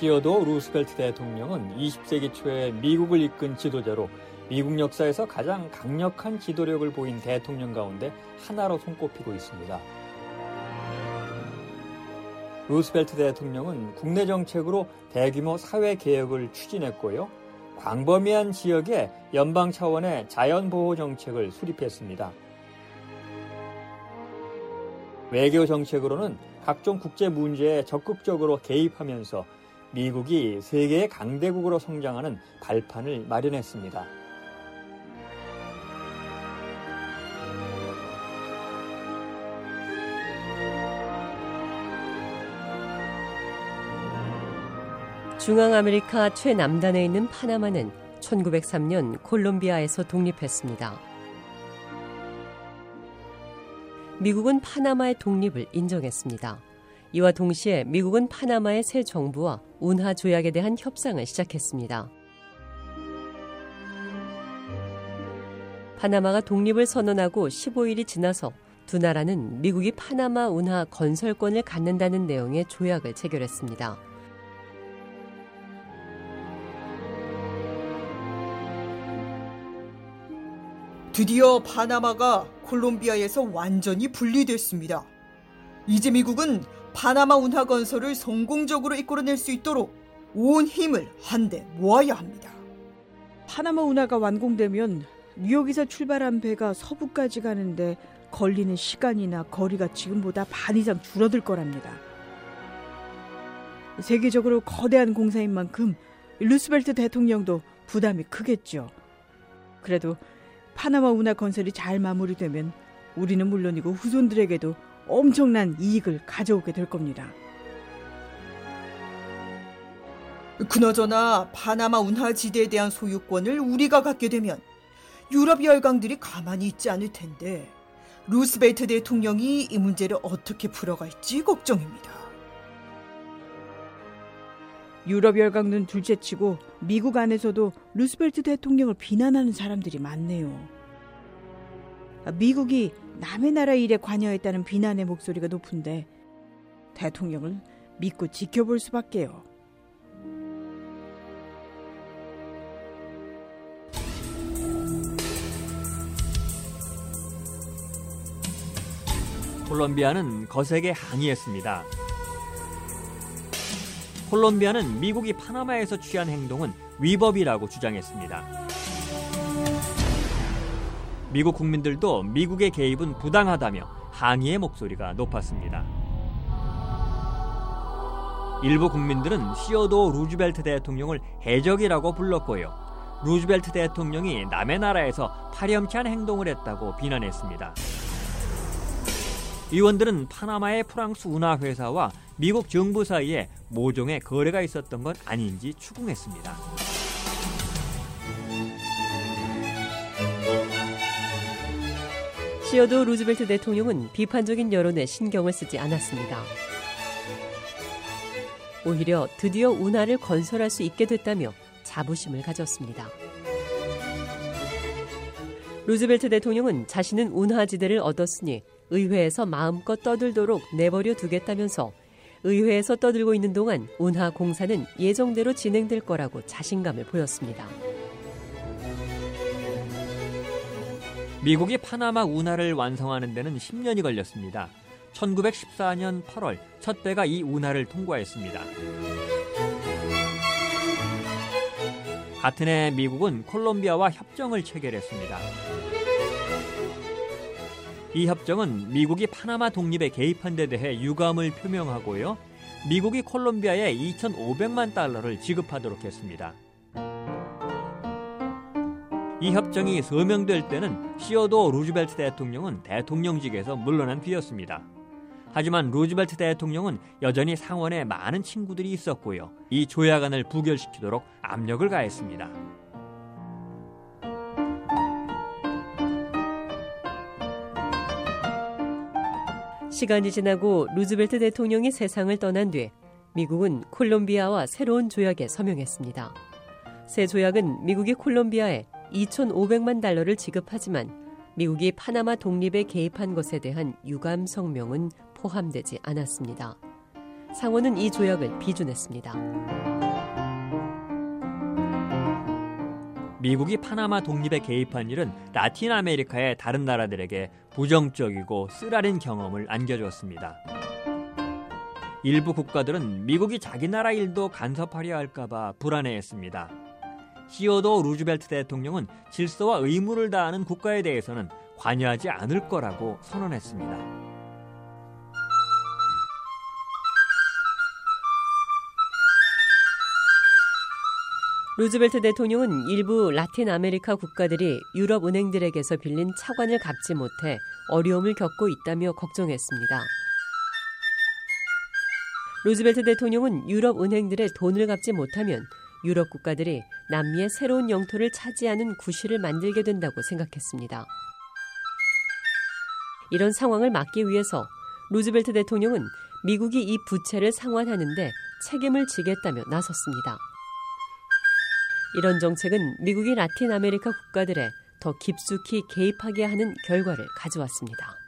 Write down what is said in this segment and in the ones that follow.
시어도 루스벨트 대통령은 20세기 초에 미국을 이끈 지도자로 미국 역사에서 가장 강력한 지도력을 보인 대통령 가운데 하나로 손꼽히고 있습니다. 루스벨트 대통령은 국내 정책으로 대규모 사회 개혁을 추진했고요. 광범위한 지역에 연방 차원의 자연보호 정책을 수립했습니다. 외교 정책으로는 각종 국제 문제에 적극적으로 개입하면서 미국이 세계의 강대국으로 성장하는 발판을 마련했습니다. 중앙아메리카 최남단에 있는 파나마는 1903년 콜롬비아에서 독립했습니다. 미국은 파나마의 독립을 인정했습니다. 이와 동시에 미국은 파나마의 새 정부와 운하 조약에 대한 협상을 시작했습니다. 파나마가 독립을 선언하고 15일이 지나서 두 나라는 미국이 파나마 운하 건설권을 갖는다는 내용의 조약을 체결했습니다. 드디어 파나마가 콜롬비아에서 완전히 분리됐습니다. 이제 미국은 파나마 운하 건설을 성공적으로 이끌어낼 수 있도록 온 힘을 한데 모아야 합니다. 파나마 운하가 완공되면 뉴욕에서 출발한 배가 서부까지 가는데 걸리는 시간이나 거리가 지금보다 반 이상 줄어들 거랍니다. 세계적으로 거대한 공사인 만큼 루스벨트 대통령도 부담이 크겠죠. 그래도 파나마 운하 건설이 잘 마무리되면 우리는 물론이고 후손들에게도 엄청난 이익을 가져오게 될 겁니다. 그나저나 파나마 운하 지대에 대한 소유권을 우리가 갖게 되면 유럽 열강들이 가만히 있지 않을 텐데 루스벨트 대통령이 이 문제를 어떻게 풀어갈지 걱정입니다. 유럽 열강은 둘째치고 미국 안에서도 루스벨트 대통령을 비난하는 사람들이 많네요. 미국이 남의 나라 일에 관여했다는 비난의 목소리가 높은데 대통령을 믿고 지켜볼 수밖에요. 콜롬비아는 거세게 항의했습니다. 콜롬비아는 미국이 파나마에서 취한 행동은 위법이라고 주장했습니다. 미국 국민들도 미국의 개입은 부당하다며 항의의 목소리가 높았습니다. 일부 국민들은 시어도 루즈벨트 대통령을 해적이라고 불렀고요. 루즈벨트 대통령이 남의 나라에서 파렴치한 행동을 했다고 비난했습니다. 의원들은 파나마의 프랑스 운하 회사와 미국 정부 사이에 모종의 거래가 있었던 것 아닌지 추궁했습니다. 시어도 루즈벨트 대통령은 비판적인 여론에 신경을 쓰지 않았습니다. 오히려 드디어 운하를 건설할 수 있게 됐다며 자부심을 가졌습니다. 루즈벨트 대통령은 자신은 운하지대를 얻었으니 의회에서 마음껏 떠들도록 내버려 두겠다면서 의회에서 떠들고 있는 동안 운하 공사는 예정대로 진행될 거라고 자신감을 보였습니다. 미국이 파나마 운하를 완성하는 데는 10년이 걸렸습니다. 1914년 8월 첫 배가 이 운하를 통과했습니다. 같은 해 미국은 콜롬비아와 협정을 체결했습니다. 이 협정은 미국이 파나마 독립에 개입한 데 대해 유감을 표명하고요. 미국이 콜롬비아에 2,500만 달러를 지급하도록 했습니다. 이 협정이 서명될 때는 시어도 루즈벨트 대통령은 대통령직에서 물러난 뒤였습니다. 하지만 루즈벨트 대통령은 여전히 상원에 많은 친구들이 있었고요. 이 조약안을 부결시키도록 압력을 가했습니다. 시간이 지나고 루즈벨트 대통령이 세상을 떠난 뒤 미국은 콜롬비아와 새로운 조약에 서명했습니다. 새 조약은 미국이 콜롬비아에 2,500만 달러를 지급하지만 미국이 파나마 독립에 개입한 것에 대한 유감 성명은 포함되지 않았습니다. 상원은 이 조약을 비준했습니다. 미국이 파나마 독립에 개입한 일은 라틴 아메리카의 다른 나라들에게 부정적이고 쓰라린 경험을 안겨주었습니다. 일부 국가들은 미국이 자기 나라 일도 간섭하려 할까봐 불안해했습니다. 시어도 루즈벨트 대통령은 질서와 의무를 다하는 국가에 대해서는 관여하지 않을 거라고 선언했습니다. 루즈벨트 대통령은 일부 라틴 아메리카 국가들이 유럽 은행들에게서 빌린 차관을 갚지 못해 어려움을 겪고 있다며 걱정했습니다. 루즈벨트 대통령은 유럽 은행들의 돈을 갚지 못하면 유럽 국가들이 남미의 새로운 영토를 차지하는 구실을 만들게 된다고 생각했습니다. 이런 상황을 막기 위해서 루즈벨트 대통령은 미국이 이 부채를 상환하는데 책임을 지겠다며 나섰습니다. 이런 정책은 미국이 라틴 아메리카 국가들에 더 깊숙이 개입하게 하는 결과를 가져왔습니다.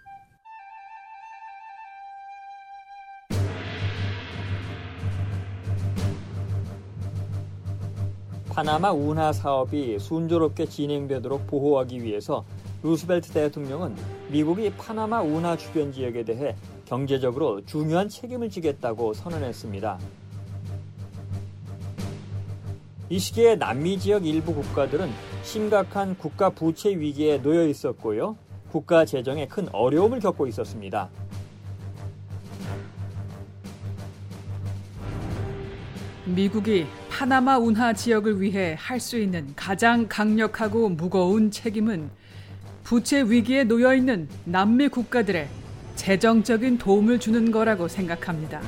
파나마 운하 사업이 순조롭게 진행되도록 보호하기 위해서 루스벨트 대통령은 미국이 파나마 운하 주변 지역에 대해 경제적으로 중요한 책임을 지겠다고 선언했습니다. 이 시기에 남미 지역 일부 국가들은 심각한 국가 부채 위기에 놓여 있었고요. 국가 재정에 큰 어려움을 겪고 있었습니다. 미국이 파나마 운하 지역을 위해 할 수 있는 가장 강력하고 무거운 책임은 부채 위기에 놓여 있는 남미 국가들의 재정적인 도움을 주는 거라고 생각합니다.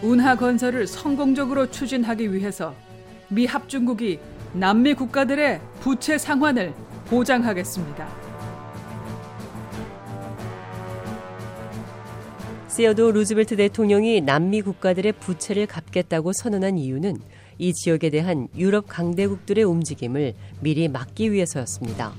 운하 건설을 성공적으로 추진하기 위해서 미 합중국이 남미 국가들의 부채 상환을 보장하겠습니다. 세어도 루즈벨트 대통령이 남미 국가들의 부채를 갚겠다고 선언한 이유는 이 지역에 대한 유럽 강대국들의 움직임을 미리 막기 위해서였습니다.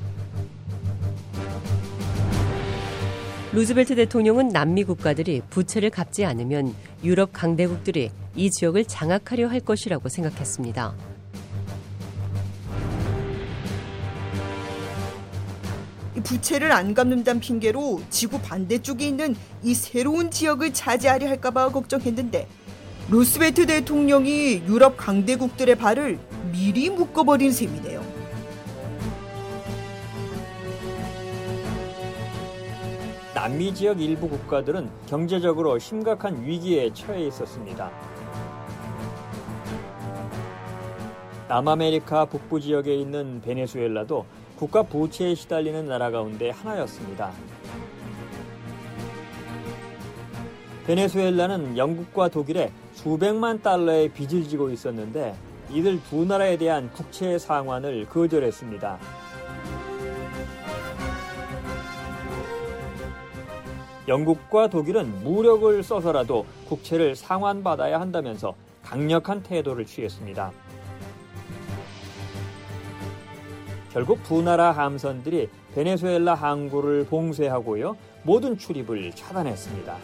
루즈벨트 대통령은 남미 국가들이 부채를 갚지 않으면 유럽 강대국들이 이 지역을 장악하려 할 것이라고 생각했습니다. 부채를 안 갚는다는 핑계로 지구 반대쪽에 있는 이 새로운 지역을 차지하려 할까봐 걱정했는데 루스벨트 대통령이 유럽 강대국들의 발을 미리 묶어버린 셈이네요. 남미 지역 일부 국가들은 경제적으로 심각한 위기에 처해 있었습니다. 남아메리카 북부 지역에 있는 베네수엘라도 국가 부채에 시달리는 나라 가운데 하나였습니다. 베네수엘라는 영국과 독일에 수백만 달러의 빚을 지고 있었는데 이들 두 나라에 대한 국채 상환을 거절했습니다. 영국과 독일은 무력을 써서라도 국채를 상환받아야 한다면서 강력한 태도를 취했습니다. 결국 두 나라 함선들이 베네수엘라 항구를 봉쇄하고요. 모든 출입을 차단했습니다.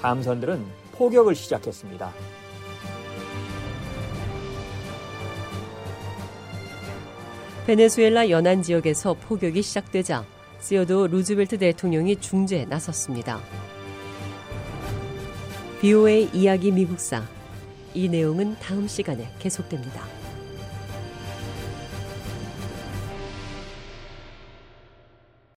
함선들은 포격을 시작했습니다. 베네수엘라 연안 지역에서 포격이 시작되자 시어도 루즈벨트 대통령이 중재에 나섰습니다. BOA 이야기 미국사 이 내용은 다음 시간에 계속됩니다.